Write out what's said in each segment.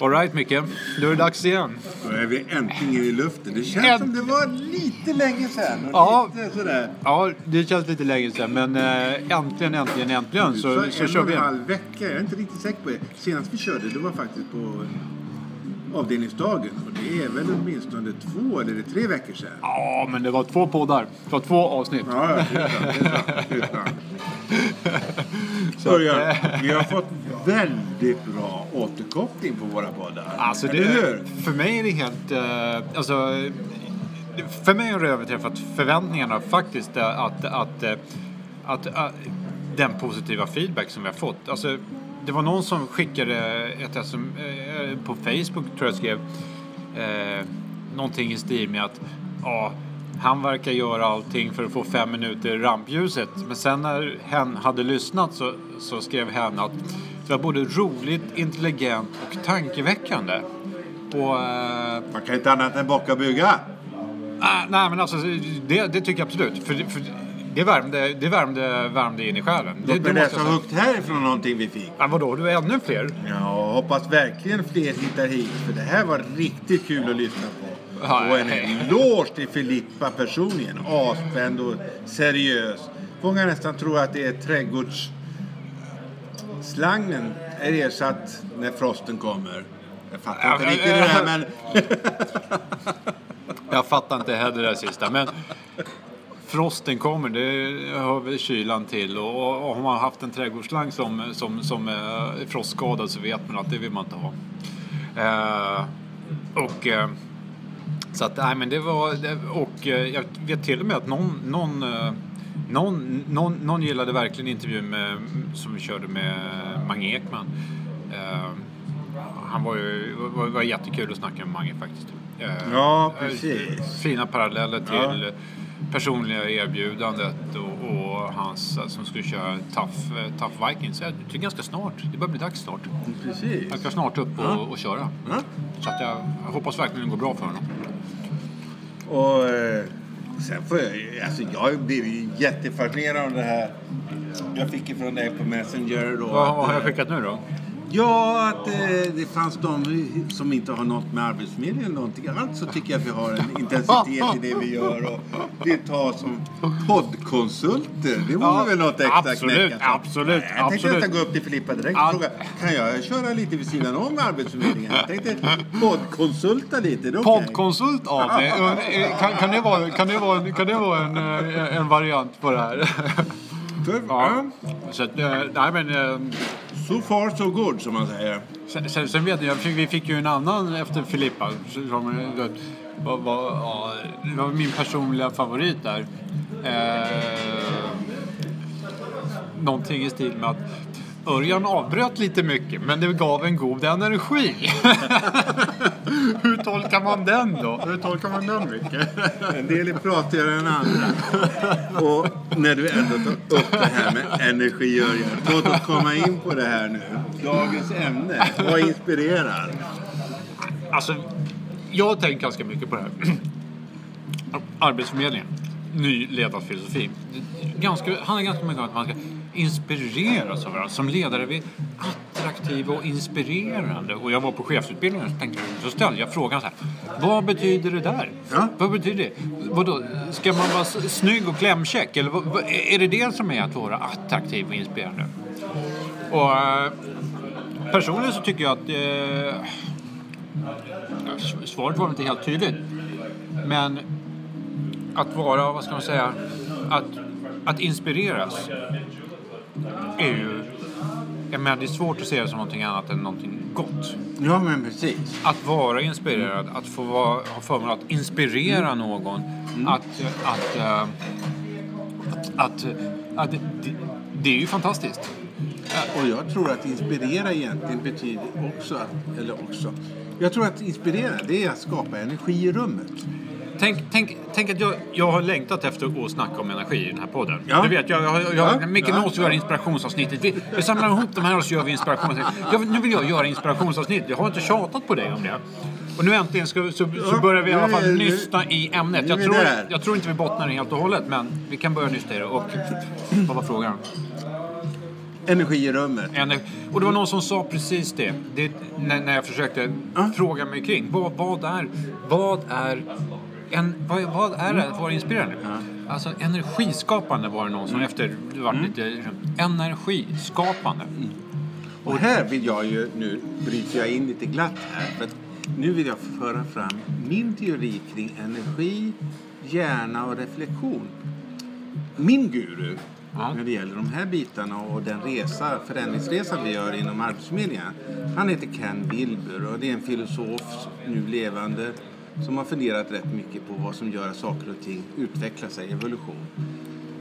Alright Micke, då är det dags igen. Då är vi äntligen i luften. Det känns Änt- som det var lite länge sedan. Och Ja. Lite sådär. Ja, det känns lite länge sedan men äh, äntligen, äntligen, äntligen så, så, Så, en kör och vi en igen. halv vecka. Jag är inte riktigt säker på det. Senast vi körde det var faktiskt på avdelningsdagen. Och det är väl åtminstone två eller tre veckor sedan. Ja, men det var två poddar. Det var två avsnitt. Ja, det är sant. Det är sant, det är sant. Så eh, vi har fått väldigt bra återkoppling på våra poddar. Alltså det, Eller hur? för mig är det helt... eh, alltså, för mig har det överträffat förväntningarna faktiskt eh, att, att, eh, att, att den positiva feedback som vi har fått. Alltså, det var någon som skickade ett SM, eh, på Facebook tror jag skrev eh, någonting i stil med att ja, han verkar göra allting för att få fem minuter i rampljuset. Men sen när hen hade lyssnat så, så skrev hen att det var både roligt, intelligent och tankeväckande. Och... Eh, Man kan inte annat än bocka och bygga. ah, nej men alltså det, det tycker jag absolut. För, för det värmde, det värmde, värmde in i själen. Låt mig läsa högt härifrån någonting vi fick. Ah, vadå, du är ännu fler? Ja, hoppas verkligen fler hittar hit. För det här var riktigt kul att lyssna på. Ja, Och en eloge till Filippa personligen. Asspänd och seriös. Många nästan tror att det är trädgårdsslangen är ersatt när frosten kommer. Jag fattar inte riktigt det här men... Jag fattar inte heller det där sista. Men frosten kommer, det hör väl kylan till. Och, och har man haft en trädgårdsslang som, som, som är frostskadad så vet man att det vill man inte ha. Eh, och eh, så att, nej men det var, och eh, jag vet till och med att någon, någon, eh, någon, någon, någon gillade verkligen intervjun med, som vi körde med Mange Ekman. Eh, han var ju, var, var jättekul att snacka med Mange faktiskt. Eh, Ja, eh, precis. Fina paralleller till Ja. personliga erbjudandet och, och hans som skulle köra Tough, eh, tough Vikings. Jag tycker ganska snart. Det börjar bli dags snart. Precis. Jag ska snart upp och, Ja. och köra. Ja. Så att jag, jag hoppas verkligen det går bra för honom. Och eh, sen får jag alltså jag blev ju jättefascinerad av det här. Jag fick ifrån dig på Messenger då. Vad har jag eh, skickat nu då? Ja, att eh, det fanns de som inte har något med Arbetsförmedlingen eller någonting annat så tycker jag att vi har en intensitet i det vi gör och vill ta som poddkonsulter. Det vore Ja, väl något extra absolut, knäcka. absolut, Jag tänkte absolut. nästan gå upp till Filippa direkt Ja. och fråga kan jag köra lite vid sidan om Arbetsförmedlingen? Jag tänkte poddkonsulta lite. Det okej. Poddkonsult av mig. Kan, kan, det vara, kan, det vara, kan det vara en, eh, en variant på det här? För- Ja. Så att, eh, nej men... eh, So far so good som man säger. Sen, sen, sen vet jag, vi fick ju en annan efter Filippa. Som, eh, var, var, ja, det var min personliga favorit där. Eh, någonting i stil med att Örjan avbröt lite mycket men det gav en god energi. Hur tolkar man den då? Hur tolkar man den Micke? En del är pratigare än andra. Och när du ändå tar upp det här med energi Örjan, låt oss komma in på det här nu. Dagens ämne. Vad inspirerar? Alltså, jag har tänkt ganska mycket på det här. Arbetsförmedlingen. Ny ledarfilosofi. Ganska, handlar ganska mycket om att man ska inspireras av varandra. Som ledare vi attraktiva och inspirerande. Och jag var på chefsutbildningen så, tänkte, så ställde jag frågan så här. Vad betyder det där? Ja. Vad betyder det? Vadå, ska man vara snygg och klämkäck? Eller vad, vad, är det det som är att vara attraktiv och inspirerande? Och eh, personligen så tycker jag att eh, Svaret var inte helt tydligt. Men att vara, vad ska man säga, att, att inspireras är ju... Jag menar, det är svårt att se det som någonting annat än någonting gott. Ja, men precis. Att vara inspirerad, att få vara, ha förmånen att inspirera någon. Att, att, eh, att, att, att det, det är ju fantastiskt. Och jag tror att inspirera egentligen betyder också att, eller också. Jag tror att inspirera, det är att skapa energi i rummet. Tänk, tänk, tänk att jag, jag har längtat efter att snacka om energi i den här podden. Ja. Du vet, jag, jag, jag, Ja, jag Micke ja, måste göra inspirationsavsnittet. Vi, vi samlar ihop de här och så gör vi inspirationsavsnitt. Jag, nu vill jag göra inspirationsavsnitt. Jag har inte tjatat på dig om det. Och nu äntligen så, så, så Ja, börjar vi i alla fall nysta i ämnet. Jag tror, jag tror inte vi bottnar helt och hållet, men vi kan börja nysta i det. Och vad var frågan? Energi i rummet. Ener- och det var någon som sa precis det, det när, när jag försökte Ja. fråga mig kring. Vad, vad är, vad är, en, vad, vad är det att vara inspirerande? Alltså energiskapande var det någon som efter, det var lite, energiskapande. Och här vill jag ju, nu bryter jag in lite glatt här, för nu vill jag föra fram min teori kring energi, hjärna och reflektion. Min guru Ja. när det gäller de här bitarna och den resa, förändringsresan vi gör inom Arbetsförmedlingen. Han heter Ken Wilber och det är en filosof, nu levande, som har funderat rätt mycket på vad som gör att saker och ting utvecklar sig, evolution.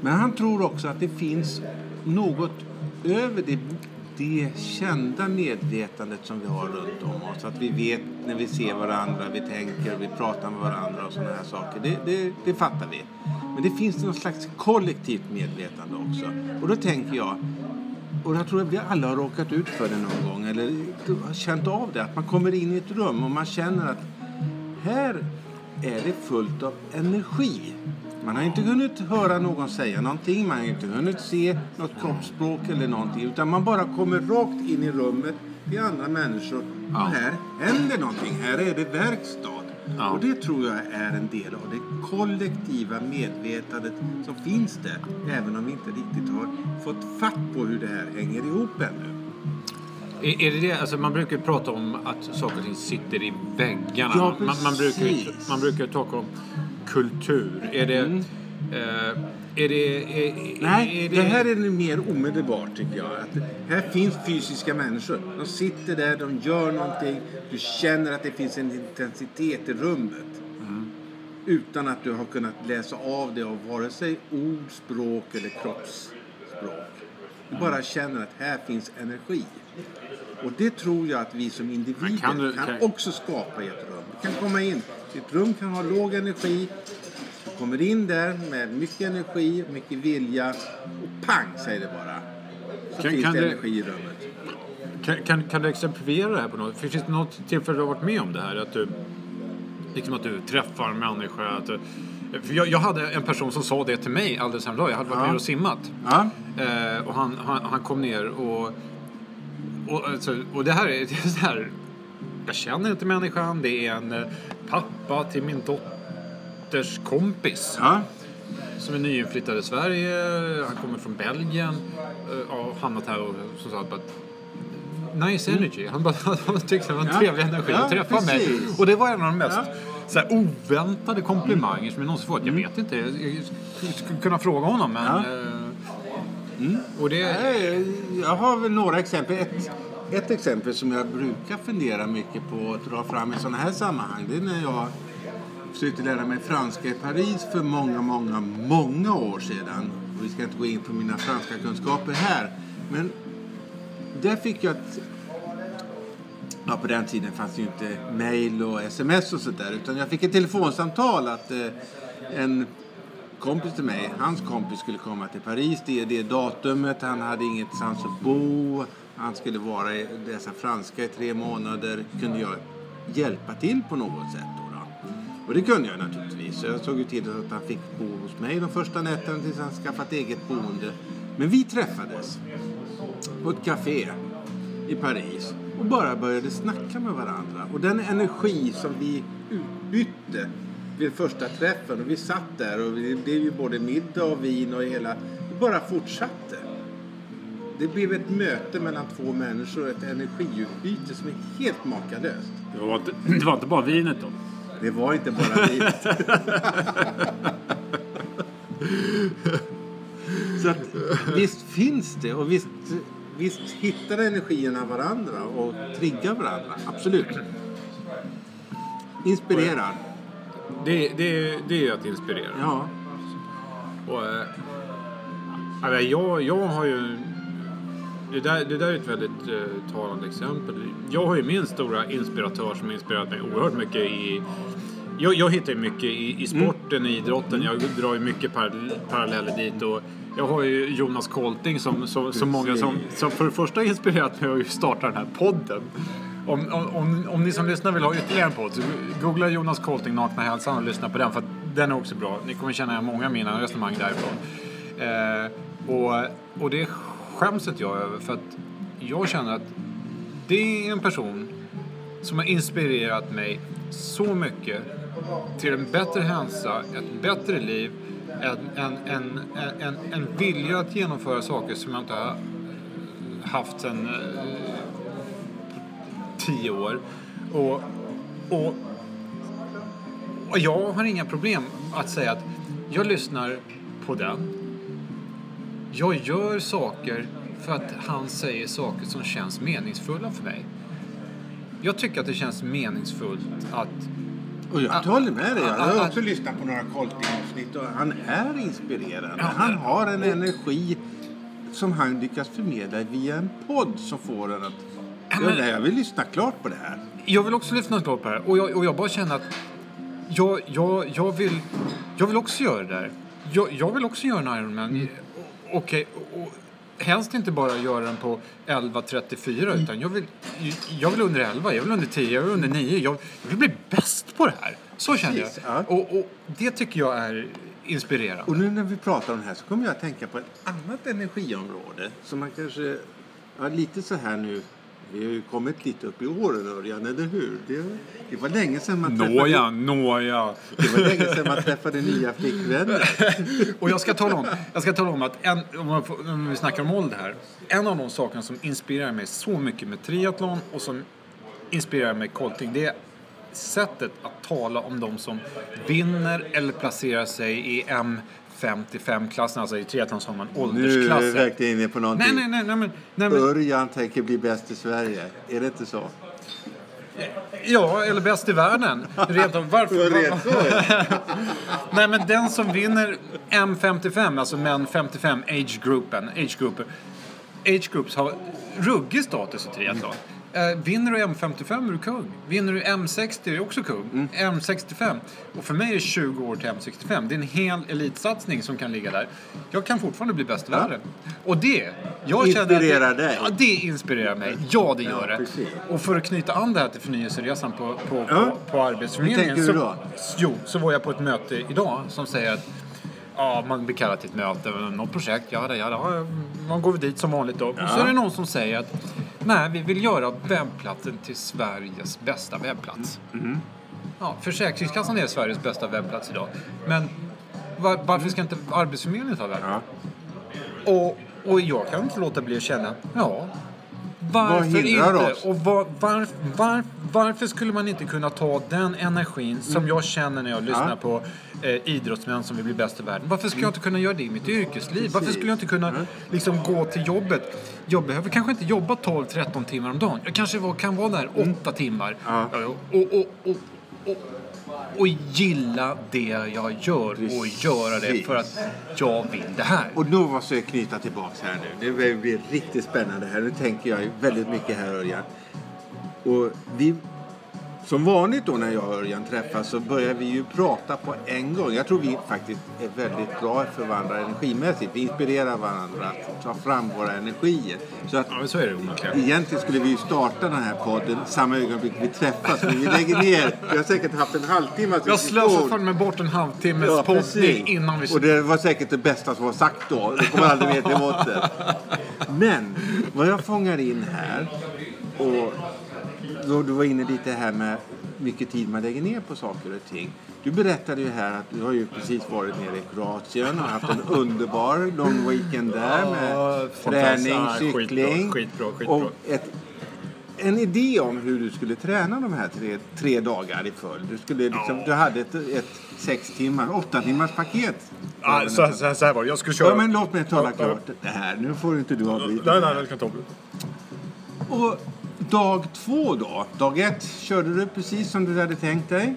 Men han tror också att det finns något över det, det kända medvetandet som vi har runt om oss. Att vi vet när vi ser varandra, vi tänker, vi pratar med varandra och sådana här saker. Det, det, det fattar vi. Men det finns något slags kollektivt medvetande också. Och då tänker jag, och jag tror att vi alla har råkat ut för det någon gång eller har känt av det, att man kommer in i ett rum och man känner att här är det fullt av energi. Man har inte hunnit höra någon säga någonting, man har inte hunnit se något kroppsspråk eller någonting, utan man bara kommer rakt in i rummet till andra människor och här händer någonting, här är det verkstad. Ja. Och det tror jag är en del av det kollektiva medvetandet som finns där, även om vi inte riktigt har fått fatt på hur det här hänger ihop ännu. Är, är det det? Alltså man brukar prata om att saker och ting sitter i väggarna. Ja, man, man, brukar, man brukar tala om kultur. Är det... Mm. Eh, är det... Är, Nej, är det här är mer omedelbart tycker jag. Att här finns fysiska människor. De sitter där, de gör någonting. Du känner att det finns en intensitet i rummet. Utan att du har kunnat läsa av det av vare sig ord, språk eller kroppsspråk. Du bara känner att här finns energi. Och det tror jag att vi som individer kan, kan du- kan- också skapa i ett rum. Du kan komma in, ett rum kan ha låg energi. Du kommer in där med mycket energi, mycket vilja och pang säger det bara. Så Kan- finns kan det energi i rummet. Kan, kan, kan du exemplifiera det här på något? Finns det något tillfälle du har varit med om det här? Att du, liksom att du träffar en människa? Att du, jag, jag hade en person som sa det till mig alldeles häromdagen. Jag hade varit Ja. ner och simmat. Ja. Eh, och han, han, han kom ner och... Och, alltså, och det här är, det är så här... Jag känner inte människan. Det är en eh, pappa till min dotters kompis. Ja. Som är nyinflyttad i Sverige. Han kommer från Belgien. eh, Och har hamnat här och som sagt bara... Nice energy. Han bara han tyckte det var en Ja. trevlig energi Ja, att träffa mig. precis. Och det var en av de mest Ja. så här, oväntade komplimanger som jag någonsin fått. Jag vet inte. Jag, jag skulle kunna fråga honom men... Ja. Mm. Och det... Jag har väl några exempel. Ett, ett exempel som jag brukar fundera mycket på att dra fram i sådana här sammanhang. Det är när jag försökte lära mig franska i Paris för många, många, många år sedan. Och vi ska inte gå in på mina franska kunskaper här. Men där fick jag ett... Ja, på den tiden fanns det ju inte mail och sms och sådär. Utan jag fick ett telefonsamtal att eh, en kompis till mig, hans kompis skulle komma till Paris. Det är det datumet. Han hade ingenstans att bo. Han skulle vara i dessa franska i tre månader. Kunde jag hjälpa till på något sätt då? då? Och det kunde jag naturligtvis. Jag såg ju till att han fick bo hos mig de första nätterna tills han skaffat eget boende. Men vi träffades på ett café i Paris och bara började snacka med varandra. Och den energi som vi utbytte vid första träffen och vi satt där och det blev ju både middag och vin och hela, det bara fortsatte. Det blev ett möte mellan två människor och ett energiutbyte som är helt makalöst. Det var, inte, det var inte bara vinet då? Det var inte bara vin. Så att, visst finns det och visst, visst hittar energierna varandra och triggar varandra. Absolut. Inspirerar. Det, det, det är att inspirera. Ja. Och, men jag, jag har ju... Det där, det där är ett väldigt eh, talande exempel. Jag har ju min stora inspiratör som inspirerat mig oerhört mycket i... Jag, jag hittar ju mycket i, i sporten, i idrotten. Jag drar ju mycket par, paralleller dit. Och jag har ju Jonas Kolting som, som, som många som, som för det första inspirerat mig att starta den här podden. Om, om, om, om ni som lyssnar vill ha ytterligare en podd så googla Jonas Colting Nakna Hälsan och lyssna på den för att den är också bra. Ni kommer känna igen många av mina resonemang därifrån. Eh, och, och det skäms inte jag över för att jag känner att det är en person som har inspirerat mig så mycket till en bättre hälsa, ett bättre liv, en, en, en, en, en vilja att genomföra saker som jag inte har haft sen... Eh, tio år. Och, och, och jag har inga problem att säga att jag lyssnar på den. Jag gör saker för att han säger saker som känns meningsfulla för mig. Jag tycker att det känns meningsfullt att... Och jag håller med dig. Jag har också lyssnat på några Colting-avsnitt och han är inspirerande. Han har en energi som han lyckas förmedla via en podd som får en att... Men- jag vill lyssna klart på det här. Jag vill också lyssna klart på det här och jag, och jag bara känner att jag, jag, jag, vill, jag vill också göra det där. Jag, jag vill också göra en Ironman. Mm. Okej, och, och helst inte bara göra den på 11.34 Mm. utan jag vill, jag vill under 11, jag vill under 10, jag vill under 9. Jag, jag vill bli bäst på det här. Så känner jag. ja. Och, och det tycker jag är inspirerande. Och nu när vi pratar om det här så kommer jag att tänka på ett annat energiområde som man kanske... Ja, lite så här nu. Vi har ju kommit lite upp i åren, Örjan, eller hur? Det, det var länge sedan man träffade... Nåja, nåja. Det var länge sedan man träffade nya flickvänner. Och jag ska tala om, jag ska tala om att en, om, får- om vi snackar om ålder här. En av de sakerna som inspirerar mig så mycket med triathlon och som inspirerar mig colting det är sättet att tala om de som vinner eller placerar sig i M55-klassen. Alltså i triathlon så har man Nu är vi åldersklasser. verkligen inne på någonting. Nej, nej, nej, nej, nej men, Örjan tänker bli bäst i Sverige. Är det inte så? Ja, eller bäst i världen. Rent av, varför? Nej, men den som vinner M55, alltså män 55, age-gruppen, age-grupper. Age-groups har ruggig status i triathlon. Eh, vinner du M55 är du kung. Vinner du M60 är du också kung. M65. Och för mig är det 20 år till M65. Det är en hel elitsatsning som kan ligga där. Jag kan fortfarande bli bäst i världen. Och det, jag Inspirerar det, dig? Ja, det inspirerar mig. Ja, det gör det. precis. Och för att knyta an det här till förnyelseresan på, på, Ja. på, på Arbetsförmedlingen. Hur tänker du så, då? Jo, så var jag på ett möte idag som säger att ja, man blir kallad till ett möte, något projekt, ja, ja, ja, man går dit som vanligt då. Och så är det någon som säger att nej, vi vill göra webbplatsen till Sveriges bästa webbplats. Mm. Ja, Försäkringskassan är Sveriges bästa webbplats idag. Men var, varför ska inte Arbetsförmedlingen ta den? Ja. Och, och jag kan inte låta bli att känna, ja, varför hindrar inte? oss? Och var, var, var, varför skulle man inte kunna ta den energin som jag känner när jag lyssnar Mm. Ja. på eh, idrottsmän som vill bli bäst i världen? Varför skulle jag inte kunna göra det i mitt yrkesliv? Varför skulle jag inte kunna liksom, gå till jobbet? Jag behöver kanske inte jobba 12-13 timmar om dagen. Jag kanske var, kan vara där 8 timmar. Ja. Och, och, och, och, gilla det jag gör och göra det för att jag vill det här. Och nu måste jag knyta tillbaks här nu. Det blir riktigt spännande här. Nu tänker jag väldigt mycket här Örjan. Och vi, som vanligt då när jag och Örjan träffas så börjar vi ju prata på en gång. Jag tror vi faktiskt är väldigt bra för varandra energimässigt. Vi inspirerar varandra att ta fram våra energier. Så att Ja, så är det onekligen. Egentligen skulle vi ju starta den här podden samma ögonblick vi träffas. Men vi lägger ner. Vi har säkert haft en halvtimme. Jag slösade fan med bort en halvtimmes Ja, poddning innan vi... Och det var säkert det bästa som var sagt då. Det kommer aldrig mer till måttet. Men vad jag fångar in här och då du var inne lite här med mycket tid man lägger ner på saker och ting. Du berättade ju här att du har ju precis varit nere i Kroatien och haft en underbar lång weekend där med träning, cykling och ett, en idé om hur du skulle träna de här tre, tre dagar i följd. Du, skulle liksom, du hade ett, ett sex timmar, åtta timmars paket. Ja, så, så, så här var det. Jag skulle köra... Ja, men låt mig tala Ja, klart det här. Nu får inte du avbryta. Nej, nej, jag kan ta Och dag två då? Dag ett körde du precis som du hade tänkt dig.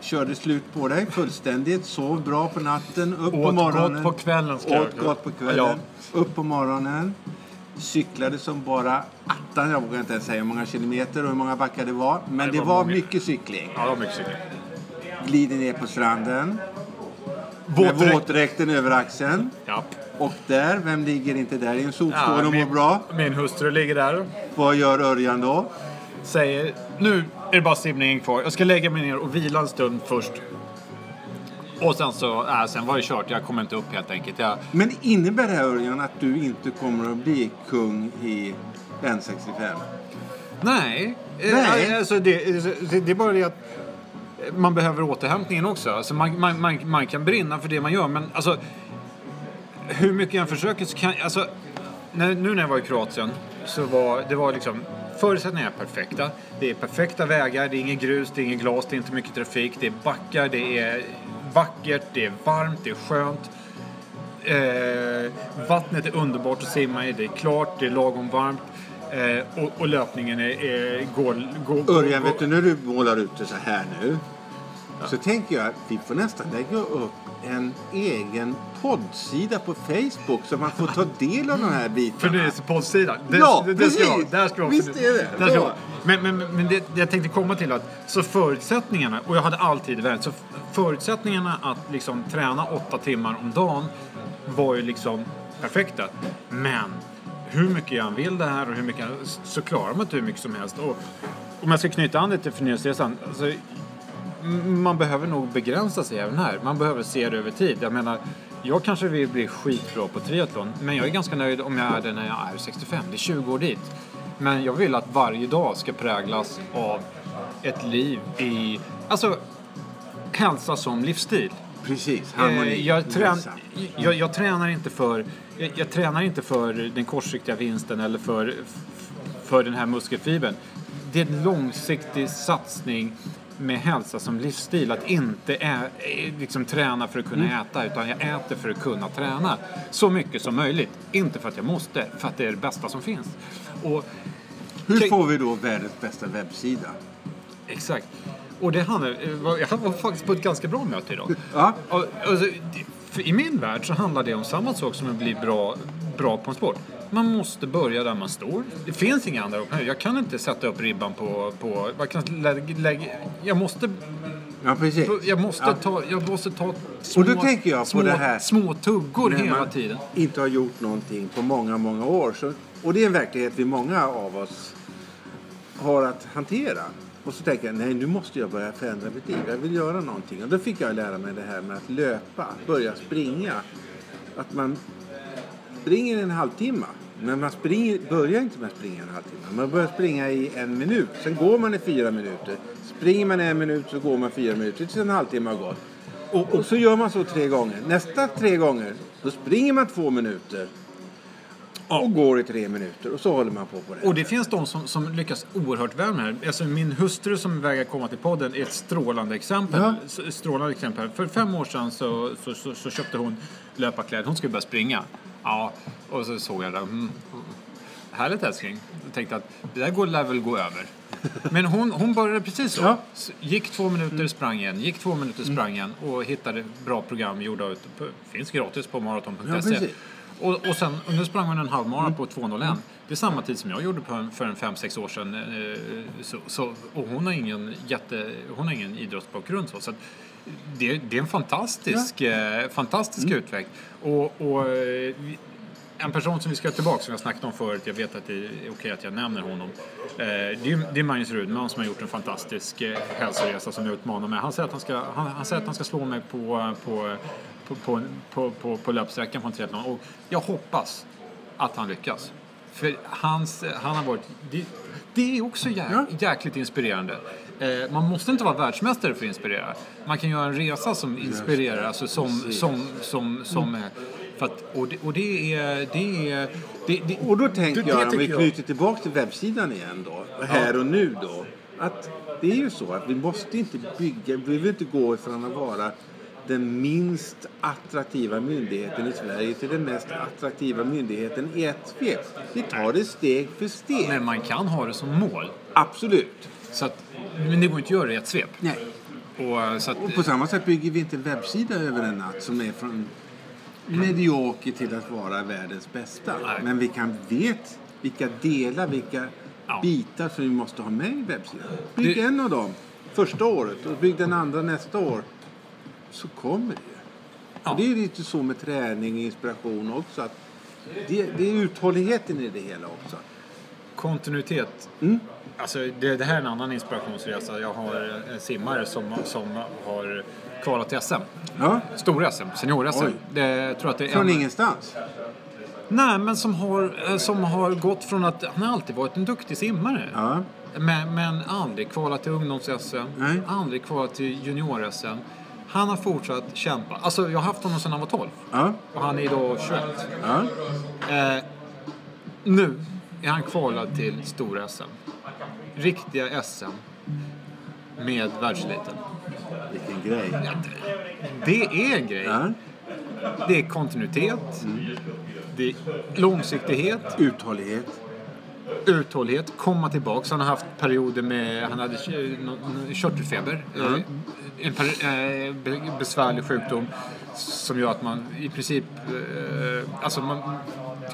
Körde slut på dig fullständigt. Sov bra på natten. Upp på Åt morgonen. gott på kvällen, Åt gott på kvällen. Ja. Upp på morgonen. Cyklade som bara attan. Jag vågar inte ens säga hur många kilometer och hur många backar det var. Men det det var var många. mycket cykling. Ja, det var mycket cykling. Glider ner på stranden. Med Våtdräkt. våtdräkten över axeln. Ja. Och där, vem ligger inte där i en Ja, solstål och mår bra? min hustru ligger där Vad gör Örjan då? säger nu är det bara simningen kvar. Jag ska lägga mig ner och vila en stund först. Och sen så, äh, sen var det kört. Jag kom inte upp helt enkelt. Jag, Men innebär det här Örjan att du inte kommer att bli kung i N65? nej. Eh, Nej. Alltså det, det, det är bara det att man behöver återhämtningen också. Alltså man, man, man, man kan brinna för det man gör, men alltså hur mycket jag försöker så kan alltså, när, nu när jag var i Kroatien så var det var liksom förutsättningarna är perfekta. Det är perfekta vägar, det är inget grus, det är inget glas, det är inte mycket trafik, det är backar, det är vackert, det är varmt, det är skönt. Eh, vattnet är underbart att simma i, det är klart, det är lagom varmt. Eh, och, och löpningen är, är, går... går Örjan, vet du när du målar ut det så här nu så tänker jag att vi får nästan lägga upp en egen poddsida på Facebook så man får ta del av de här bitarna. Förnyelsepoddsidan. Det, Ja, det, det ska precis. vara. Där ska vara Visst är det. Där ska. Men, men, men det, jag tänkte komma till att så förutsättningarna, och jag hade alltid i världen, så förutsättningarna att liksom träna åtta timmar om dagen var ju liksom perfekta. Men hur mycket jag än vill det här och hur mycket jag- så klarar man inte hur mycket som helst. Och om jag ska knyta an det till förnyelseresan. Alltså, man behöver nog begränsa sig även här. Man behöver se det över tid. Jag menar, jag kanske vill bli skitbra på triathlon, men jag är ganska nöjd om jag är det när jag är 65. Det är 20 år dit. Men jag vill att varje dag ska präglas av ett liv i, alltså, hälsa som livsstil. Precis, harmoni. Eh, jag, trän, jag, jag tränar inte för jag, jag tränar inte för den kortsiktiga vinsten eller för, för den här muskelfibern. Det är en långsiktig satsning med hälsa som livsstil. Att inte ä, liksom, träna för att kunna Mm. äta utan jag äter för att kunna träna. Så mycket som möjligt. Inte för att jag måste, för att det är det bästa som finns. Och, Hur får vi då världens bästa webbsida? Exakt. Och det handlar, eh, jag var faktiskt på ett ganska bra möte idag. Ja. Alltså, I min värld så handlar det om samma sak som att bli bra, bra på en sport. Man måste börja där man står. Det finns inga andra optioner. Jag kan inte sätta upp ribban på... på jag, kan lägga, lägga, jag måste, Ja, precis. jag måste, Ja. ta, jag måste ta små, Och då tänker jag på små, det här- små tuggor hela man tiden. inte har gjort någonting på många, många år. Så, och det är en verklighet vi många av oss har att hantera. Och så tänker jag, nej nu måste jag börja förändra mitt liv. Jag vill göra någonting. Och då fick jag lära mig det här med att löpa, börja springa. Att man springer en halvtimme. Men man springer, börjar inte med att springa en halvtimme. Man börjar springa i en minut. Sen går man i fyra minuter. Springer man en minut så går man fyra minuter tills en halvtimme har gått. Och, och så gör man så tre gånger. Nästa tre gånger, då springer man två minuter. Och går i tre minuter. Och så håller man på på det. Och det finns de som, som lyckas oerhört väl med det. här. Alltså min hustru som vägrar komma till podden är ett strålande exempel. Ja. Strålande exempel. För fem år sedan så, så, så, så köpte hon löparkläder. Hon skulle börja springa. Ja, och så såg jag det. Mm. Härligt älskling. Jag tänkte att det där går, lär väl gå över. Men hon, hon började precis så. Ja. Gick två minuter, sprang igen. Gick två minuter, sprang igen. Och hittade bra program gjorda ut. Finns gratis på Ja, maraton.se. precis. Och, och sen, nu sprang hon en halvmara på 2.01. Det är samma tid som jag gjorde på en, för en 5-6 år sedan. Eh, Så, så, och hon har ingen, jätte, hon har ingen idrottsbakgrund. Så, så det, det är en fantastisk, eh, fantastisk utveckling. Och, och, eh, en person som vi ska tillbaka som jag snackat om förut, jag vet att det är okej att jag nämner honom. Det, är, det är Magnus Rudman som har gjort en fantastisk hälsoresa som jag utmanar mig. Han säger att han ska, han, han säger att han ska slå mig på, på, på, på, på, på, på löpsträckan en triathlon. Och jag hoppas att han lyckas. För hans, han har varit... Det, det är också jä, Ja. jäkligt inspirerande. Eh, man måste inte vara världsmästare för att inspirera. Man kan göra en resa som inspirerar, alltså som... som, som, som eh, för att, och, det, och det är... Det är det, det, Och då tänker jag, om vi knyter tillbaka till webbsidan igen då, här och nu då, att det är ju så att vi måste inte bygga, vi vill inte gå ifrån att vara den minst attraktiva myndigheten i Sverige till den mest attraktiva myndigheten i ett svep. Vi tar det steg för steg. Men man kan ha det som mål. Absolut. Så att, men det går inte att göra det i ett svep. Nej. Och, eh, så att, Och på samma sätt bygger vi inte en webbsida över en natt som är från medioker till att vara världens bästa. Nej. Men vi kan vet vilka delar, vilka Ja. bitar som vi måste ha med i webbsidan. Bygg Det- en av dem första året och bygg den andra nästa år. Så kommer det. Ja. Det är lite så med träning och inspiration också. Att det, det är uthålligheten i det hela också. kontinuitet. Mm. Alltså, det, det här är en annan inspirationsresa. Jag har en simmare som, som har kvalat till SM. Ja, Stor-SM, senior-SM. Det, jag tror att det är från en- ingenstans. Nej, men som har, eh, som har gått från att han har alltid varit en duktig simmare. Ja, Men, men aldrig kvalat till ungdoms-SM, aldrig kvalat till junior-SM. Han har fortsatt kämpa. Alltså, jag har haft honom sedan han var 12 ja, och han är idag 21. ja. Eh, nu är han kvalad till stora SM. Riktiga SM med världseliten. Vilken grej. Det är en grej. Ja. Det är kontinuitet. Det är långsiktighet. Uthållighet. uthållighet, komma tillbaks. Han har haft perioder med, han hade körtelfeber. Eh, En eh, be- besvärlig sjukdom som gör att man i princip, eh, alltså man,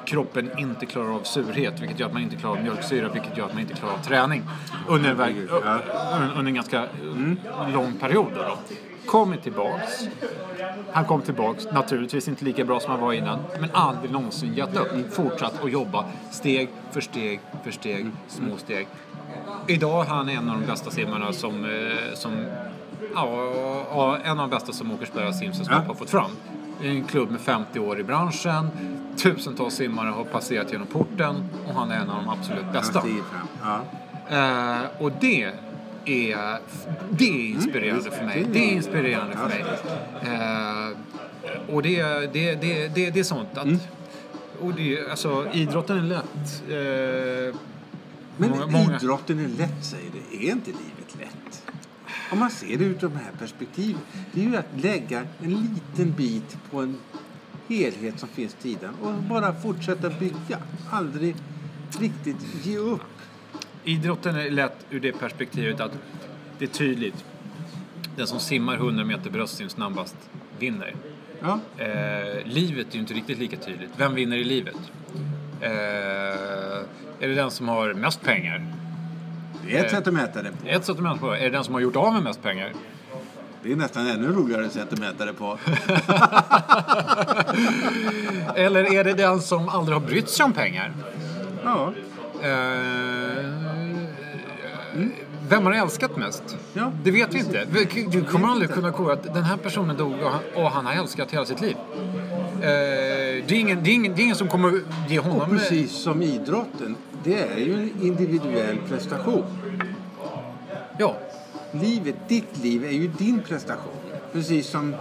kroppen inte klarar av surhet vilket gör att man inte klarar av mjölksyra vilket gör att man inte klarar av träning under en, väg, under- en ganska eh, lång period. Då. Kommer tillbaks. Han kom tillbaks, naturligtvis inte lika bra som han var innan, men aldrig någonsin gett upp. Fortsatt att jobba steg för steg för steg, små steg. Idag är han en av de bästa simmarna som, eh, som ja, en av de bästa som Åkersberga simsällskap Ja. har fått fram. En klubb med 50 år i branschen, tusentals simmare har passerat genom porten och han är en av de absolut bästa. Ja. Eh, och det är, det är inspirerande för mig. Det är inspirerande för mig. Eh, och det, det, det, det, det är sånt att... Och det, alltså, idrotten är lätt. Eh, Men många- idrotten är lätt, säger det. Är inte livet? Om man ser det ur de här perspektiven. Det är ju att lägga en liten bit på en helhet som finns tiden och bara fortsätta bygga. Aldrig riktigt ge upp. Idrotten är lätt ur det perspektivet att det är tydligt. Den som simmar 100 meter bröstsim snabbast vinner. Ja, Eh, livet är ju inte riktigt lika tydligt. Vem vinner i livet? Eh, är det den som har mest pengar? Ett sätt att mäta det på. Ett sätt att mäta på. Är det den som har gjort av med mest pengar? Det är nästan ännu roligare sätt att mäta det på. Eller är det den som aldrig har brytt sig om pengar? Ja, Eh, Vem har älskat mest? Ja, det vet vi inte. Du kommer aldrig kunna kolla att den här personen dog och han, och han har älskat hela sitt liv. Eh, det, är ingen, det, är ingen, det är ingen som kommer ge och honom... precis som idrotten. Det är ju en individuell prestation. Ja, Livet, ditt liv är ju din prestation. Precis som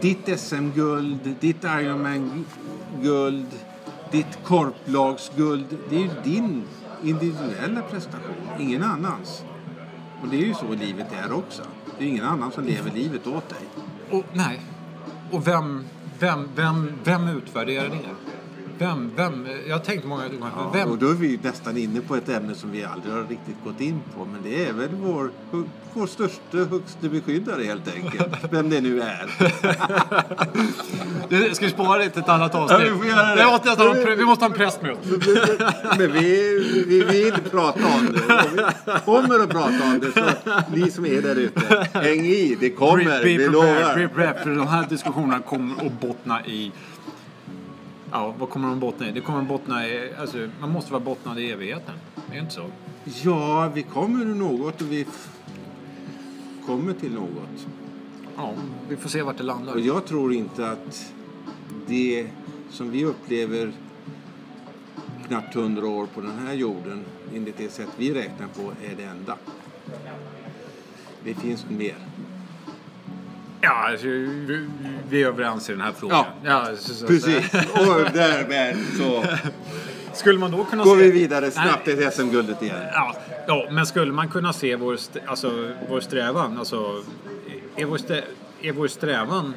ditt SM-guld, ditt Ironman-guld, ditt korplagsguld. Det är ju din individuella prestation, ingen annans. Och det är ju så livet är också. Det är ingen annan som lever livet åt dig. och nej. Och vem, vem, vem, vem utvärderar det? Vem, vem? Jag har tänkt många gånger, vem? Och då är vi nästan inne på ett ämne som vi aldrig har riktigt gått in på. Men det är väl vår, vår största, högste beskyddare helt enkelt. Vem det nu är. Det- Ska vi spara det till ett annat avsnitt? Ja, vi får göra det. Måste, ha en vi måste ha en pressmöte. Men vi, vi vill prata om det. Och vi kommer att prata om det. Så ni som är där ute, häng i. Det kommer, Be, vi be lovar. be för de här diskussionerna kommer att bottna i... Ja, vad kommer de bottna i? Det kommer bottna i... Alltså, man måste vara bottnad i evigheten. Det är inte så? Ja, vi kommer ur något och vi kommer till något. Ja, vi får se vart det landar. Och jag tror inte att det som vi upplever knappt hundra år på den här jorden, enligt det sätt vi räknar på, är det enda. Det finns mer. Ja, alltså, vi, är överens i den här frågan. Ja, så, så, Precis. Och därmed så skulle man då kunna går se... vi vidare snabbt Nej. till SM-guldet igen. Ja, ja, men skulle man kunna se vår, st- alltså, vår strävan, alltså, är vår, stä- är vår strävan,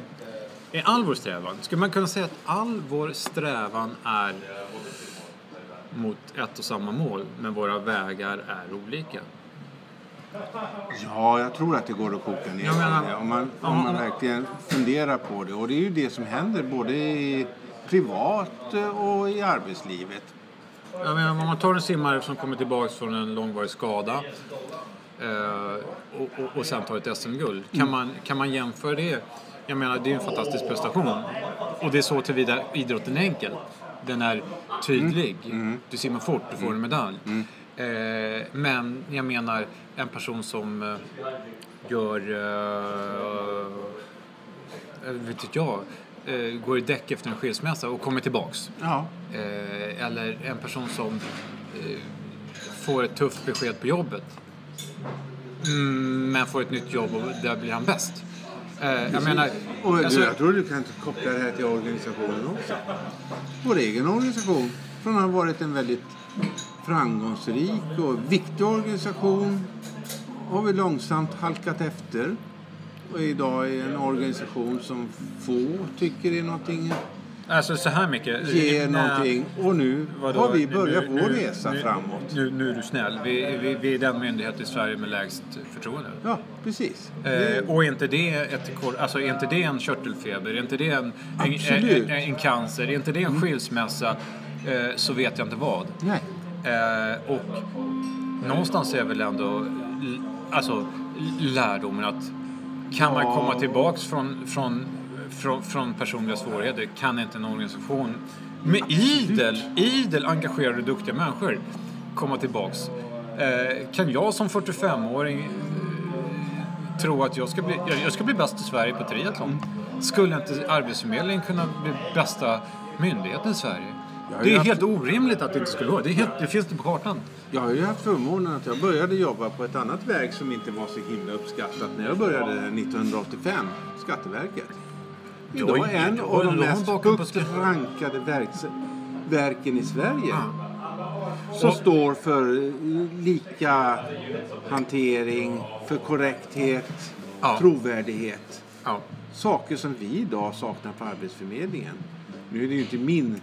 är all vår strävan, skulle man kunna säga att all vår strävan är mot ett och samma mål, men våra vägar är olika? Ja, jag tror att det går att koka ner menar- det. Om man, om man verkligen funderar på det. Och det är ju det som händer både i privat och i arbetslivet. Jag menar, om man tar en simmare som kommer tillbaka från en långvarig skada eh, och, och, och sen tar ett SM-guld. Kan, man, kan man jämföra det? Jag menar, det är en fantastisk prestation. Och det är så tillvida idrotten är enkel. Den är tydlig. Du simmar fort, du får en medalj. Eh, men jag menar en person som eh, gör, eh, eh, vet inte jag, eh, går i däck efter en skilsmässa och kommer tillbaks. Ja. Eller en person som får ett tufft besked på jobbet. Mm, men får ett nytt jobb och där blir han bäst. Jag menar, Och du, alltså, jag tror du kan koppla det här till organisationen också. Vår egen organisation, från att ha varit en väldigt framgångsrik och viktig organisation har vi långsamt halkat efter. Och idag är en organisation som få tycker är någonting, alltså så här mycket. Nej, någonting. Och nu vadå? har vi börjat nu- vår nu- resa nu, framåt. Nu, nu är du snäll. Vi, vi, vi är den myndighet i Sverige med lägst förtroende. Ja, precis. Eh, och är inte det ett, alltså är inte det en körtelfeber, är inte det en, en, en, en, en cancer, är inte det en skilsmässa eh, så vet jag inte vad. Nej. Eh, och någonstans är väl ändå alltså, lärdomen att kan man komma tillbaks från, från, från, från personliga svårigheter kan inte en organisation med idel, idel engagerade duktiga människor komma tillbaks. Eh, kan jag som 45-åring eh, tro att jag ska bli, jag, jag ska bli bäst i Sverige på triathlon? Skulle inte Arbetsförmedlingen kunna bli bästa myndigheten i Sverige? Det är haft- helt orimligt att det inte skulle vara. Det, är helt, det finns inte på kartan. Jag har ju haft förmånen att jag började jobba på ett annat verk som inte var så himla uppskattat när jag började 1985, Skatteverket. Idag ju- en av de mest högt rankade verks, verken i Sverige. Som Och- står för lika hantering, för korrekthet, Ja. trovärdighet. Ja. Saker som vi idag saknar på Arbetsförmedlingen. Nu är det ju inte min...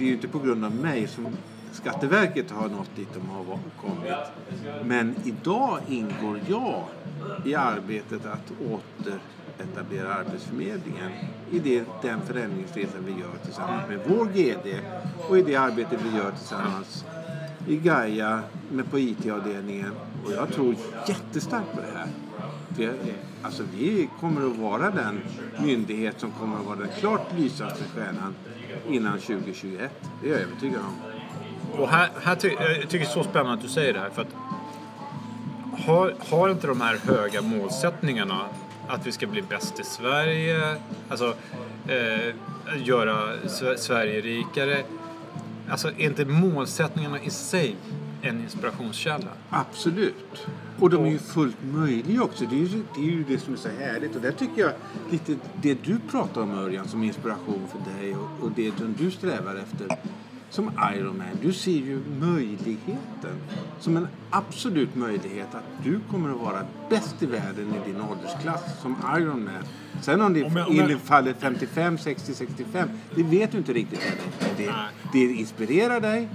Det är ju inte på grund av mig som Skatteverket har nått dit de har kommit. Men idag ingår jag i arbetet att återetablera Arbetsförmedlingen i det, den förändringsresa vi gör tillsammans med vår GD och i det arbete vi gör tillsammans i Gaia med på IT-avdelningen. Och jag tror jättestarkt på det här. För alltså vi kommer att vara den myndighet som kommer att vara den klart lysande stjärnan innan 2021. Det är jag övertygad om. Och här, här ty, jag tycker det är så spännande att du säger det här. För att har, har inte de här höga målsättningarna att vi ska bli bäst i Sverige, alltså eh, göra Sverige rikare. Alltså är inte målsättningarna i sig en inspirationskälla? Absolut. Och de är ju fullt möjliga också. Det är, ju, det är ju det som är så härligt. Och där tycker jag lite det du pratar om Örjan som inspiration för dig och, och det som du strävar efter. Som Ironman, du ser ju möjligheten som en absolut möjlighet att du kommer att vara bäst i världen i din åldersklass som Ironman. Sen om det Om jag- om jag- infaller 55, 60, 65, det vet du inte riktigt ännu. Det, det inspirerar dig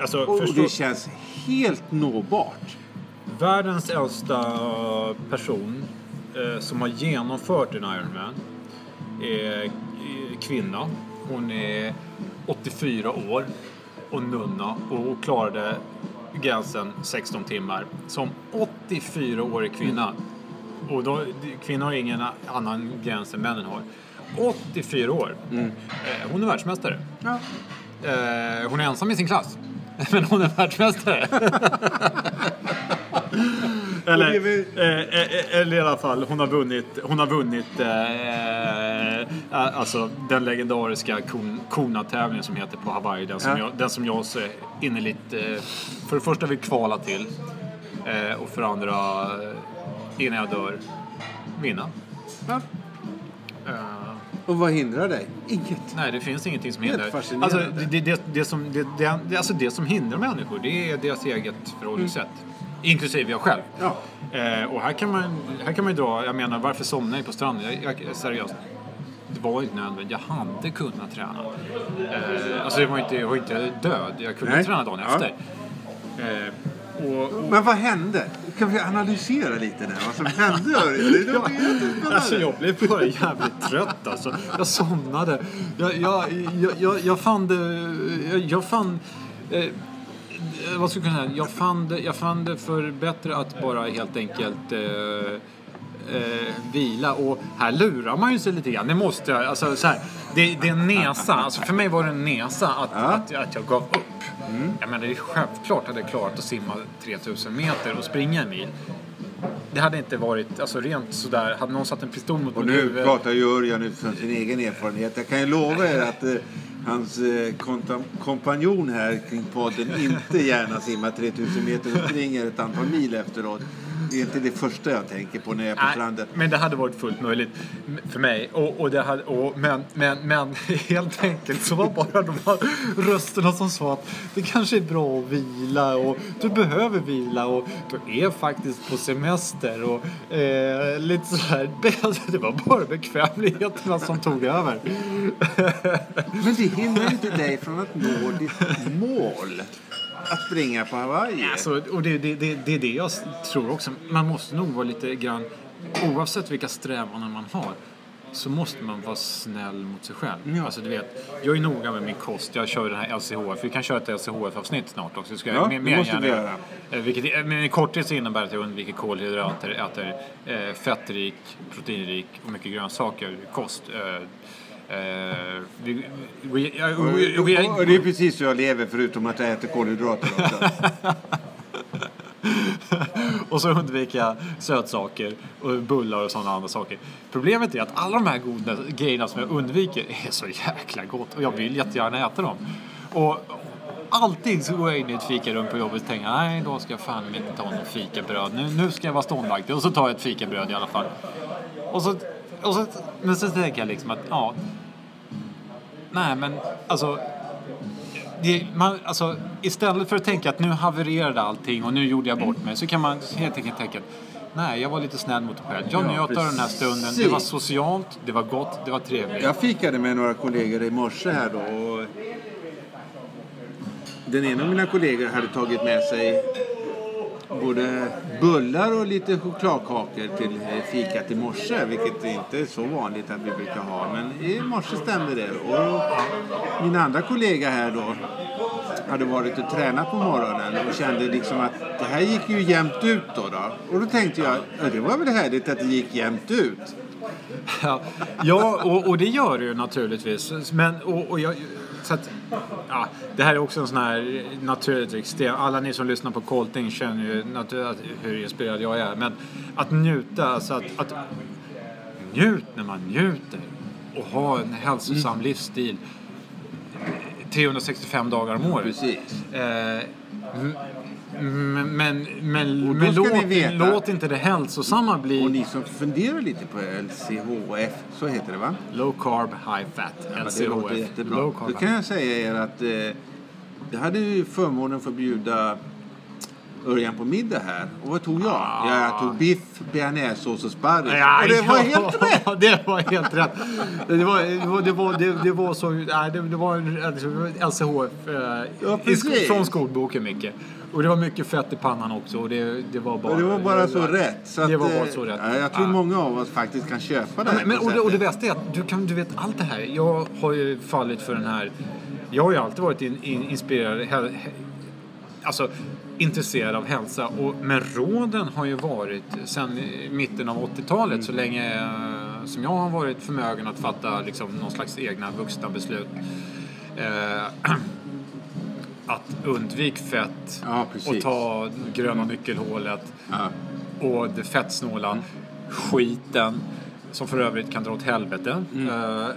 Alltså, och förstå, det känns helt nåbart. världens äldsta person eh, som har genomfört en Ironman är är kvinna. Hon är 84 år och nunna och klarade gränsen 16 timmar som 84-årig kvinna. Och då, kvinnor har ingen annan gräns än männen har. 84 år. Eh, hon är världsmästare. Ja. Eh, hon är ensam i sin klass. Men hon är världsmästare. eller, väl- eh, eh, eller i alla fall, hon har vunnit, hon har vunnit eh, eh, alltså, den legendariska kon- Kona-tävlingen som heter på Hawaii. Den som, Ja. jag, den som jag så innerligt, eh, för det första vill kvala till eh, och för det andra, eh, innan jag dör, vinna. Ja. Och vad hindrar dig? Inget. Nej, det finns ingenting som hindrar. Alltså, det, det, det, som, det, det, det, alltså det som hindrar människor, det är deras eget förhållningssätt. Inklusive jag själv. Ja. Eh, och här kan, man, här kan man ju dra, jag menar varför somnar jag på stranden? Jag, jag, seriöst, det var inte nödvändigt. Jag hade kunnat träna. Eh, alltså jag var inte, jag var inte död, jag kunde Nej. träna dagen Ja. efter. Eh, och, och, Men vad hände? Kan vi analysera lite där? Vad som hände? Det låter jättespännande. Alltså jag blev bara jävligt trött alltså. Jag somnade. Jag, jag, jag, jag, jag fann det... Jag, jag fann... Eh, vad ska jag kunna säga? Jag fann, det, jag fann det för bättre att bara helt enkelt eh, eh, vila. Och här lurar man ju sig lite grann. Det måste jag. Alltså, så här, det, det är en nesa. Alltså för mig var det en nesa att, Ja. Mm. att, att jag gav upp. Jag menar, det är självklart hade jag klarat att simma 3000 meter och springa en mil. Det hade inte varit alltså, rent sådär. Hade någon satt en pistol mot Och mitt nu huvud. pratar ju Örjan utifrån sin egen erfarenhet. Jag kan ju lova er att eh, hans eh, kompanjon här kring podden inte gärna simmar 3000 meter och springer ett antal mil efteråt. Det är inte det första jag tänker på när jag är på Nej, stranden. men det hade varit fullt möjligt för mig. Och, och det hade, och, men, men, men helt enkelt så var bara de här rösterna som sa att det kanske är bra att vila och du behöver vila och du är faktiskt på semester och eh, lite sådär. Det var bara bekvämligheterna som tog över. Men det hindrar inte dig från att nå ditt mål. Att springa på Hawaii. Alltså, och det, det, det, det är det jag tror också. Man måste nog vara lite grann, oavsett vilka strävanden man har, så måste man vara snäll mot sig själv. Ja. Alltså, du vet, jag är noga med min kost. Jag kör den här LCHF. Vi kan köra ett LCHF-avsnitt snart också. Ska Ja, jag, det måste gärna vi göra. Eh, Vilket, men i korthet så innebär det att jag undviker kolhydrater, äter eh, fettrik, proteinrik och mycket grönsaker, kost. Eh, eh, vi, vi, jag- Och, vi, och, det är precis så jag lever förutom att jag äter kolhydrater också. och så undviker jag sötsaker och bullar och sådana andra saker. Problemet är att alla de här goda grejerna som jag undviker är så jäkla gott och jag vill jättegärna äta dem. Och alltid så går jag in i ett fikarum på jobbet och tänker nej, då ska jag fan inte ta något fikabröd. Nu, nu ska jag vara ståndaktig och så tar jag ett fikabröd i alla fall. Och så, och så, men så tänker jag liksom att ja, nej men alltså det, man, alltså, istället för att tänka att nu havererade allting och nu gjorde jag bort mig så kan man helt enkelt tänka att nej, jag var lite snäll mot mig själv. Jag Ja, njöt av den här stunden. Det var socialt, det var gott, det var trevligt. Jag fikade med några kollegor i morse här då. Och den ena av mina kollegor hade tagit med sig både bullar och lite chokladkakor till fikat i morse, vilket inte är så vanligt att vi brukar ha. Men i morse stämde det. Och min andra kollega här då hade varit och tränat på morgonen och kände liksom att det här gick ju jämnt ut då. då. Och då tänkte jag, det var väl härligt att det gick jämnt ut. Ja, ja och, och det gör det ju naturligtvis. Men, och, och jag, så att, ja, det här är också en sån här naturligt Alla ni som lyssnar på Colting känner ju natur, att, hur inspirerad jag är. Men att njuta, alltså att, att njut när man njuter och ha en hälsosam livsstil 365 dagar om året. Precis. Eh, men men, då men låt, låt inte det hälsosamma bli Och ni som funderar lite på LCHF, så heter det va? Low carb, high fat, Ja, det låter LCHF. jättebra. Low Då carb. kan jag säga er att eh, jag hade ju förmånen för att bjuda Örjan på middag här. Och vad tog jag? Ah. Ja, jag tog biff, bearnaisesås och sparris. Ja, och det var ja, helt rätt! Det var helt rätt. Det var, det var, det var, det, det var så... Nej, det, det var en- alltså, LCHF eh, Ja, från skolboken, Micke. Och det var mycket fett i pannan också. Och det, det var bara... Och det var bara så rätt. Så det var eh, bara så rätt. Ja, jag tror Ja. många av oss faktiskt kan köpa det Ja, men, och, det, och det bästa är att du, kan, du vet allt det här. Jag har ju fallit för den här... Jag har ju alltid varit in, in, inspirerad, hel, he, alltså intresserad av hälsa. Och, men råden har ju varit sedan mitten av 80-talet så länge eh, som jag har varit förmögen att fatta liksom, någon slags egna vuxna beslut. Eh, att undvik fett Ja, och ta gröna nyckelhålet Ja. och det fettsnåla skiten som för övrigt kan dra åt helvete. Eh,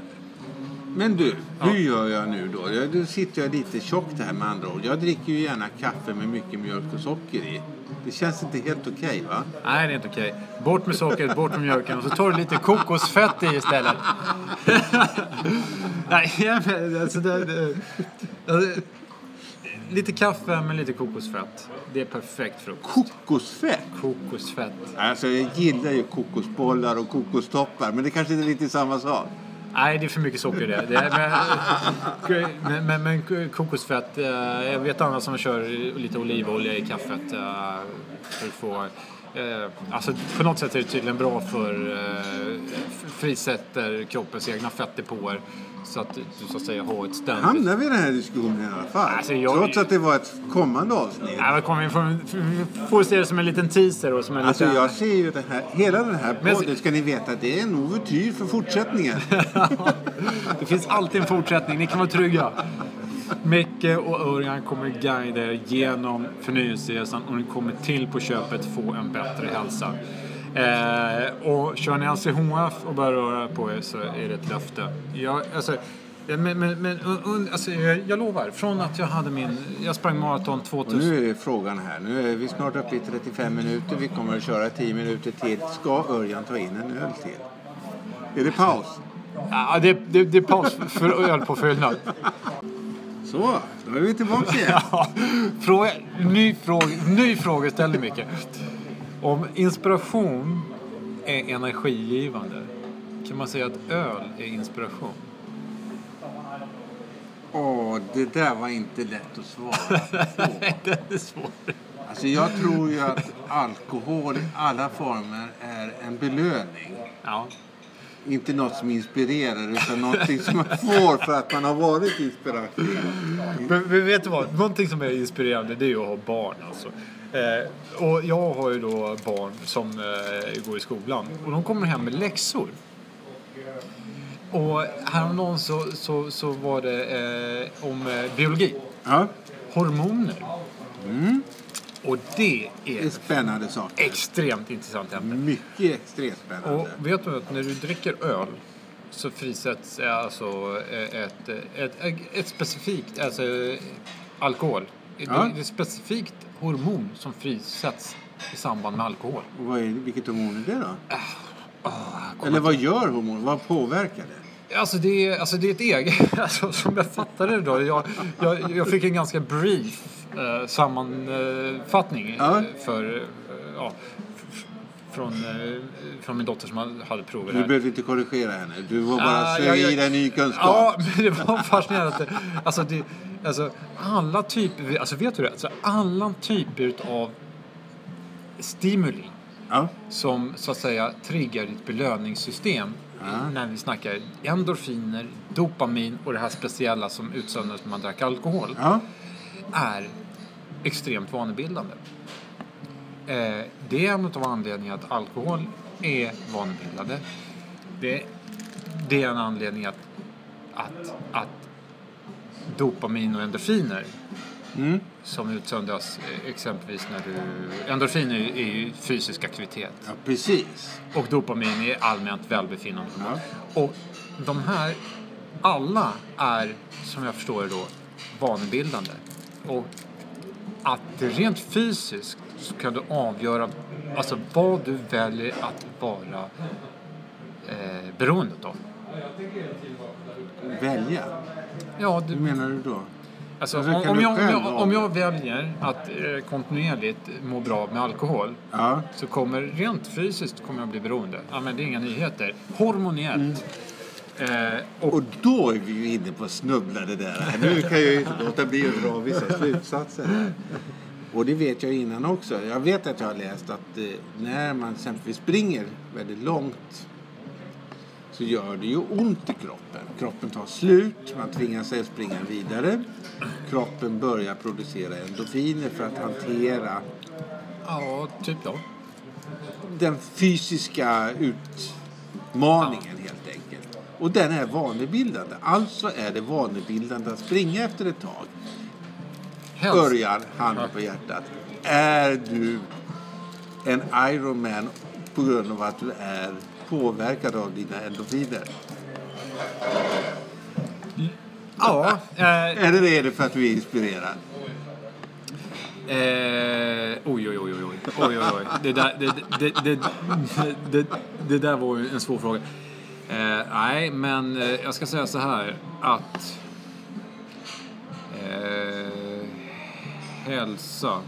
Men du, hur gör jag nu då? Jag, då sitter jag lite tjockt här med andra ord. Jag dricker ju gärna kaffe med mycket mjölk och socker i. Det känns inte helt okej va? nej, det är inte okej. Bort med sockret, bort med mjölken och så tar du lite kokosfett i istället. nej, ja, alltså det, det, alltså, Lite kaffe med lite kokosfett. Det är perfekt frukost. Kokosfett? Kokosfett. Alltså jag gillar ju kokosbollar och kokostoppar men det kanske inte är riktigt samma sak. Nej, det är för mycket socker det. det är, men, men, men, men kokosfett. eh, Jag vet andra som kör lite olivolja i kaffet. eh, För att få, eh, alltså på något sätt är det tydligen bra för eh, frisätter kroppens egna fettdepåer så att du så att säga har ett ständigt... Hamnar vi i den här diskussionen i alla fall? Alltså, jag- Trots att det var ett kommande avsnitt. Ja, men kom, vi, får, vi får se det som en liten teaser och som en Alltså liten... jag ser ju det här, hela den här Men- podden ska ni veta att det är en ouvertyr för fortsättningen. Det finns alltid en fortsättning, ni kan vara trygga. Micke och Örjan kommer guida er genom förnyelseresan och ni kommer till på köpet få en bättre hälsa. Eh, och kör ni LCHF och börjar röra på er så är det ett löfte. Jag, alltså, men, men, men alltså, jag, lovar, från att jag hade min... Jag sprang maraton Och 2000... nu är frågan här. Nu är vi snart uppe i 35 minuter. Vi kommer att köra 10 minuter till. Ska Örjan ta in en öl till? Är det paus? Ja, det, det, det är paus för öl på fyllnad. Så, då är vi tillbaka igen. Ja, fråga, ny, fråga, ny frågeställning Micke. Om inspiration är energigivande, kan man säga att öl är inspiration? Åh, det där var inte lätt att svara på. Det är svårt. Alltså jag tror ju att alkohol i alla former är en belöning. Ja. Inte något som inspirerar utan något som man får för att man har varit inspirerad. Men, men vet du vad? Någonting som är inspirerande det är ju att ha barn. Alltså. Eh, och jag har ju då barn som eh, går i skolan och de kommer hem med läxor. Och häromdagen så, så, så var det eh, om eh, biologi. Ja, Hormoner. Och det det är är spännande saker. extremt intressant ämne. Mycket extremt spännande. Och vet du att när du dricker öl så frisätts eh, alltså eh, ett, ett, ett, ett specifikt, alltså eh, alkohol. Det Ja. är ett specifikt hormon som frisätts i samband med alkohol. Och vad är, vilket hormon är det då? Ah, Eller vad gör hormon? Vad påverkar det? Alltså det, är, alltså det är ett eget, alltså som jag fattade det då. Jag, jag, jag fick en ganska brief eh, sammanfattning Ja. eh, för, eh, ja, från, från min dotter som hade- det Du här. behöver inte korrigera henne. Du var bara Ah, sög jag- i dig ny kunskap. Ja, men det var fascinerande. Alltså, det, alltså, alla typer, alltså vet du det? Alltså, alla typer av stimuli Ja. som så att säga triggar ditt belöningssystem Ja. när vi snackar endorfiner, dopamin och det här speciella som utsöndras när man drack alkohol ja. är extremt vanebildande. Eh, det är en av anledningarna att alkohol är vanebildande. Det, det är en anledning att, att, att dopamin och endorfiner Mm. som utsöndras eh, exempelvis när du... Endorfiner är ju- är ju fysisk aktivitet ja, precis. och dopamin är allmänt välbefinnande. Ja. Och de här, alla är som jag förstår det då vanebildande. Och att rent fysiskt så kan du avgöra alltså vad du väljer att vara eh, beroende av. Välja. Ja, Hur du, menar du då? alltså, Alltså, om, om, jag, om, jag, om jag väljer att eh, kontinuerligt må bra med alkohol Ja. så kommer rent fysiskt kommer jag bli beroende. Ja, men det är inga nyheter. Hormoniellt. Eh, och, Och då är vi ju inne på snubblade där. Nu kan jag ju inte låta bli att dra vissa slutsatser. Här. Och det vet jag innan också. Jag vet att jag har läst att eh, när man exempelvis springer väldigt långt så gör det ju ont i kroppen. Kroppen tar slut, man tvingar sig att springa vidare. Kroppen börjar producera endorfiner för att hantera ja, typ ja. den fysiska utmaningen helt. Och den är vanebildande. Alltså är det vanebildande att springa efter ett tag. Örjan, handen på hjärtat. Är du en Ironman på grund av att du är påverkad av dina endorfiner? Ja. Eh, Eller är det för att du är inspirerad? Eh, oj, oj, oj, oj, oj, oj, oj. Det där, det, det, det, det, det, det där var en svår fråga. Eh, nej, men eh, jag ska säga så här att eh, hälsa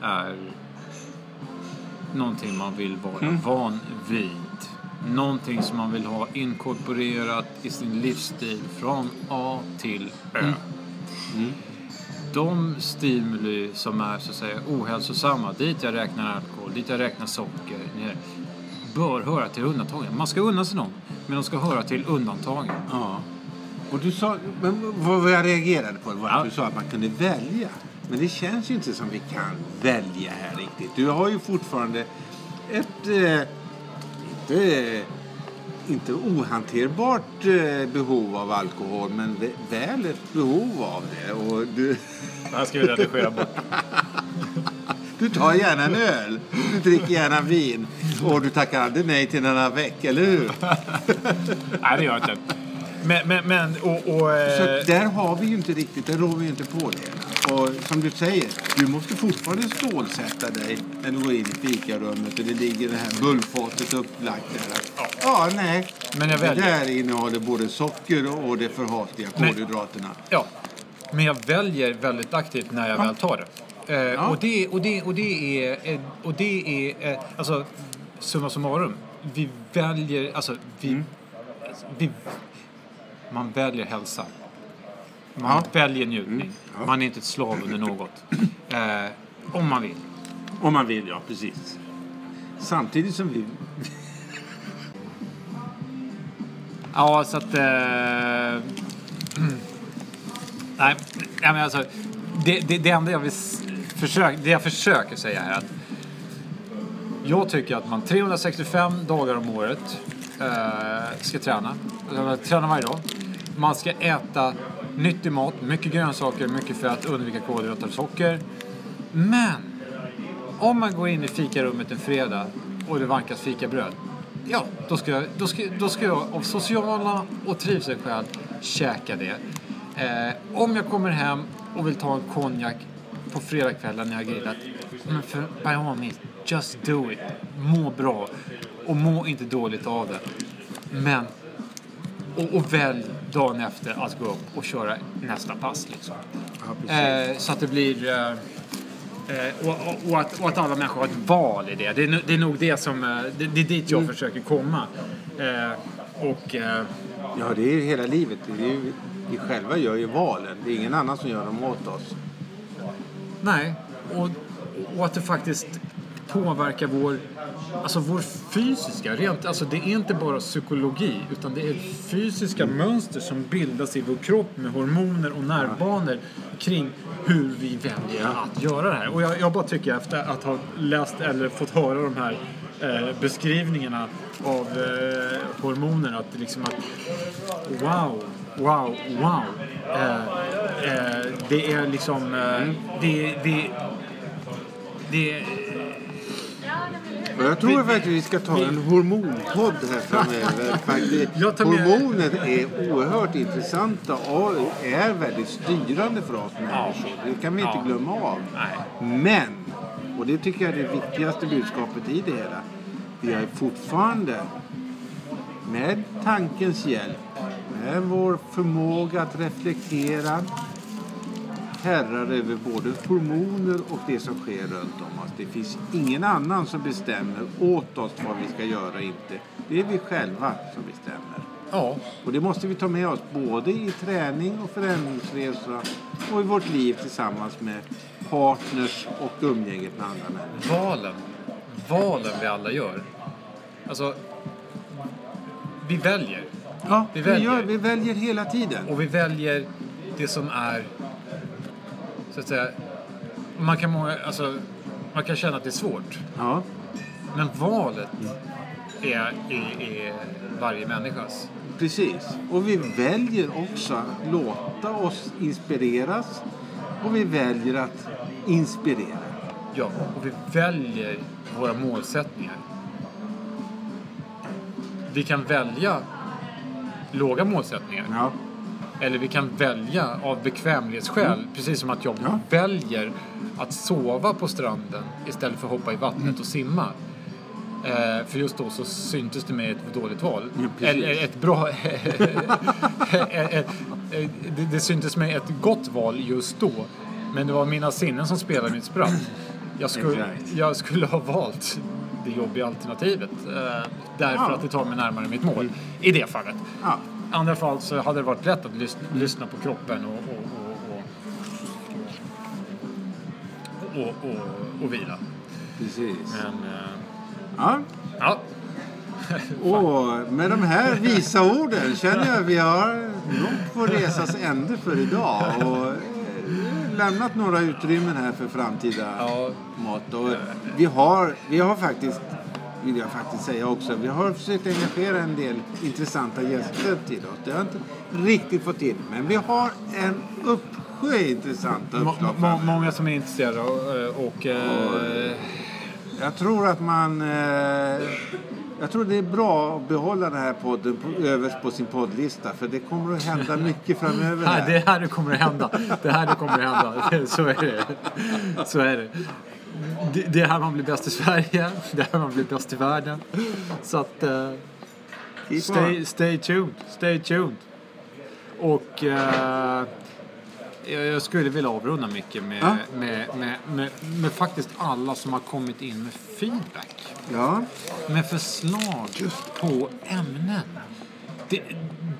är någonting man vill vara van vid. Någonting som man vill ha inkorporerat i sin livsstil från A till Ö. de stimuli som är så att säga ohälsosamma, dit jag räknar alkohol, dit jag räknar socker, ner, bör höra till undantagen. Man ska unna sig dem, men de ska höra till undantagen. Ja. Och du sa, men vad jag reagerade på var att Ja. du sa att man kunde välja. Men det känns ju inte som vi kan välja här riktigt. Du har ju fortfarande ett eh, inte, inte ohanterbart eh, behov av alkohol men vä- väl ett behov av det. Och du, Det här ska vi redigera bort. du tar gärna en öl, du dricker gärna vin och du tackar aldrig nej till denna veck, eller hur? Nej, det gör jag inte. Men, men, men och... och Så eh, där har vi ju inte riktigt, där rår vi ju inte på det. Och som du säger, du måste fortfarande stålsätta dig när du går in i fikarummet och det ligger det här bullfatet upplagt där. Ja, nej. Men jag det väljer. där innehåller både socker och de förhatliga kolhydraterna. Ja, men jag väljer väldigt aktivt när jag väl tar det. Eh, och, det och, det, och det är, eh, och det är alltså, summa summarum. Vi väljer, alltså, vi, alltså, vi, man väljer hälsa. Man Ja. väljer njutning. Ja. Man är inte ett slav under något. Eh, om man vill. Om man vill, ja. Precis. Samtidigt som vi... Ja, så att... Eh, nej, men alltså. Det, det, det enda jag vill försöka, det jag försöker säga är att jag tycker att man 365 dagar om året eh, ska träna. Träna varje dag. Man ska äta nyttig mat, mycket grönsaker, mycket fett, undvika kolhydrater och socker. Men om man går in i fikarummet en fredag och det vankas fikabröd. Ja, då ska, jag, då, ska, då ska jag av sociala och trivselskäl käka det. Eh, om jag kommer hem och vill ta en konjak på fredagskvällen när jag har grillat. Men för by all means, just do it. Må bra. Och må inte dåligt av det. Men, och, och välj dagen efter att gå upp och köra nästa pass liksom. Ja, Eh, så att det blir... Eh, eh, och, och, och, att, och att alla människor har ett val i det. Det är, det är nog det som... eh, Det, det är dit jag försöker komma. Eh, och... Eh, Ja, det är ju hela livet. Det är ju, vi själva gör ju valen. Det är ingen annan som gör dem åt oss. nej. Och, och att det faktiskt påverkar vår... Alltså vår fysiska, rent, alltså det är inte bara psykologi utan det är fysiska mönster som bildas i vår kropp med hormoner och nervbanor kring hur vi väljer att göra det här. Och jag, jag bara tycker efter att ha läst eller fått höra de här eh, beskrivningarna av eh, hormoner att liksom att wow, wow, wow. Eh, eh, det är liksom, eh, det, det, det, och jag tror faktiskt vi ska ta en hormonpodd här framöver. Faktiskt. Hormoner är oerhört intressanta och är väldigt styrande för oss människor. Det kan vi inte glömma av. Men, och det tycker jag är det viktigaste budskapet i det hela. Vi är fortfarande med tankens hjälp, med vår förmåga att reflektera herrar över både hormoner och det som sker runt om oss. Det finns ingen annan som bestämmer åt oss vad vi ska göra inte. Det är vi själva som bestämmer. ja, Och det måste vi ta med oss både i träning och förändringsresa och i vårt liv tillsammans med partners och umgänget med andra människor. valen, valen vi alla gör. Alltså, vi väljer. Ja, Vi vi, väljer. gör, vi väljer hela tiden. Och vi väljer det som är, så att säga, man kan, många, alltså, man kan känna att det är svårt. Ja, Men valet är, är, är varje människas. precis. Och vi väljer också att låta oss inspireras och vi väljer att inspirera. Ja, och vi väljer våra målsättningar. Vi kan välja låga målsättningar. Ja. Eller vi kan välja av bekvämlighetsskäl. Precis som att jag Ja. väljer att sova på stranden istället för att hoppa i vattnet och simma. Eh, för just då så syntes det mig ett dåligt val. Ja. Eller ett bra... det, det syntes mig ett gott val just då. Men det var mina sinnen som spelade mitt spratt. Jag skulle, jag skulle ha valt det jobbiga alternativet. Eh, därför Ja. att det tar mig närmare mitt mål. I det fallet. Ja. Andra fall så hade det varit lätt att lyssna, lyssna på kroppen och, och, och, och och, och, och vila. Precis. Men, eh, Ja. ja. Och med de här visa orden känner jag att vi har nått på resas ände för idag. Och eh, lämnat några utrymmen här för framtida Ja. mått. Och vi, har, vi har faktiskt, vill jag faktiskt säga också, vi har försökt engagera en del intressanta gäster till oss. Det har inte riktigt fått till, men vi har en uppsjö intressanta Må, uppslag. må, framme. många som är intresserade och, och eh, Jag tror att man... Eh, jag tror det är bra att behålla den här podden på, överst på sin poddlista. För det kommer att hända mycket framöver. här, det är här det kommer att hända. Det är här det kommer att hända. Så är det. Så är det. Det, det är här man blir bäst i Sverige. Det är här man blir bäst i världen. Så att... Eh, Stay, stay tuned, stay tuned. Och eh, jag skulle vilja avrunda mycket med, Ja. med, med, med, med faktiskt alla som har kommit in med feedback. Ja, Med förslag på ämnen. Det,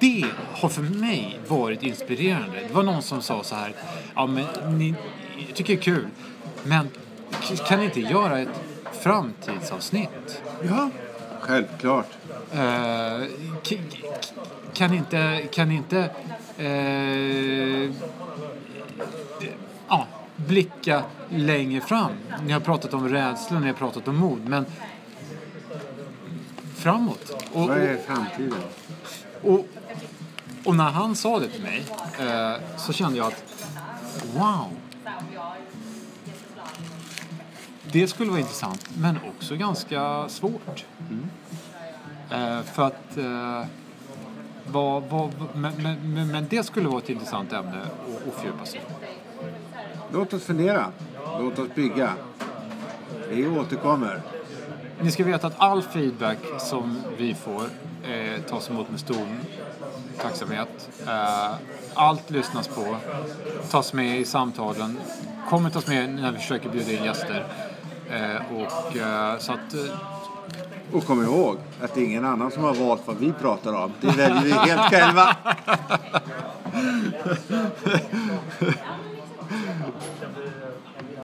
det har för mig varit inspirerande. Det var någon som sa så här, ja men ni jag tycker det är kul, men kan ni inte göra ett framtidsavsnitt? ja. självklart. Eh, k- k- kan inte, kan inte eh, ja, blicka längre fram. Ni har pratat om rädsla, ni har pratat om mod, men framåt. Och, Vad är framtiden? och, och när han sa det till mig eh, så kände jag att wow. Det skulle vara intressant, men också ganska svårt. Eh, för att... Eh, vad, vad, men, men, men, det skulle vara ett intressant ämne att, att fördjupa sig. Låt oss fundera. Låt oss bygga. Vi återkommer. Ni ska veta att all feedback som vi får eh, tas emot med stor tacksamhet. Eh, allt lyssnas på, tas med i samtalen, kommer tas med när vi försöker bjuda in gäster. Eh, och, eh, så att, eh, Och kom ihåg att det är ingen annan som har valt vad vi pratar om. Det väljer vi helt själva.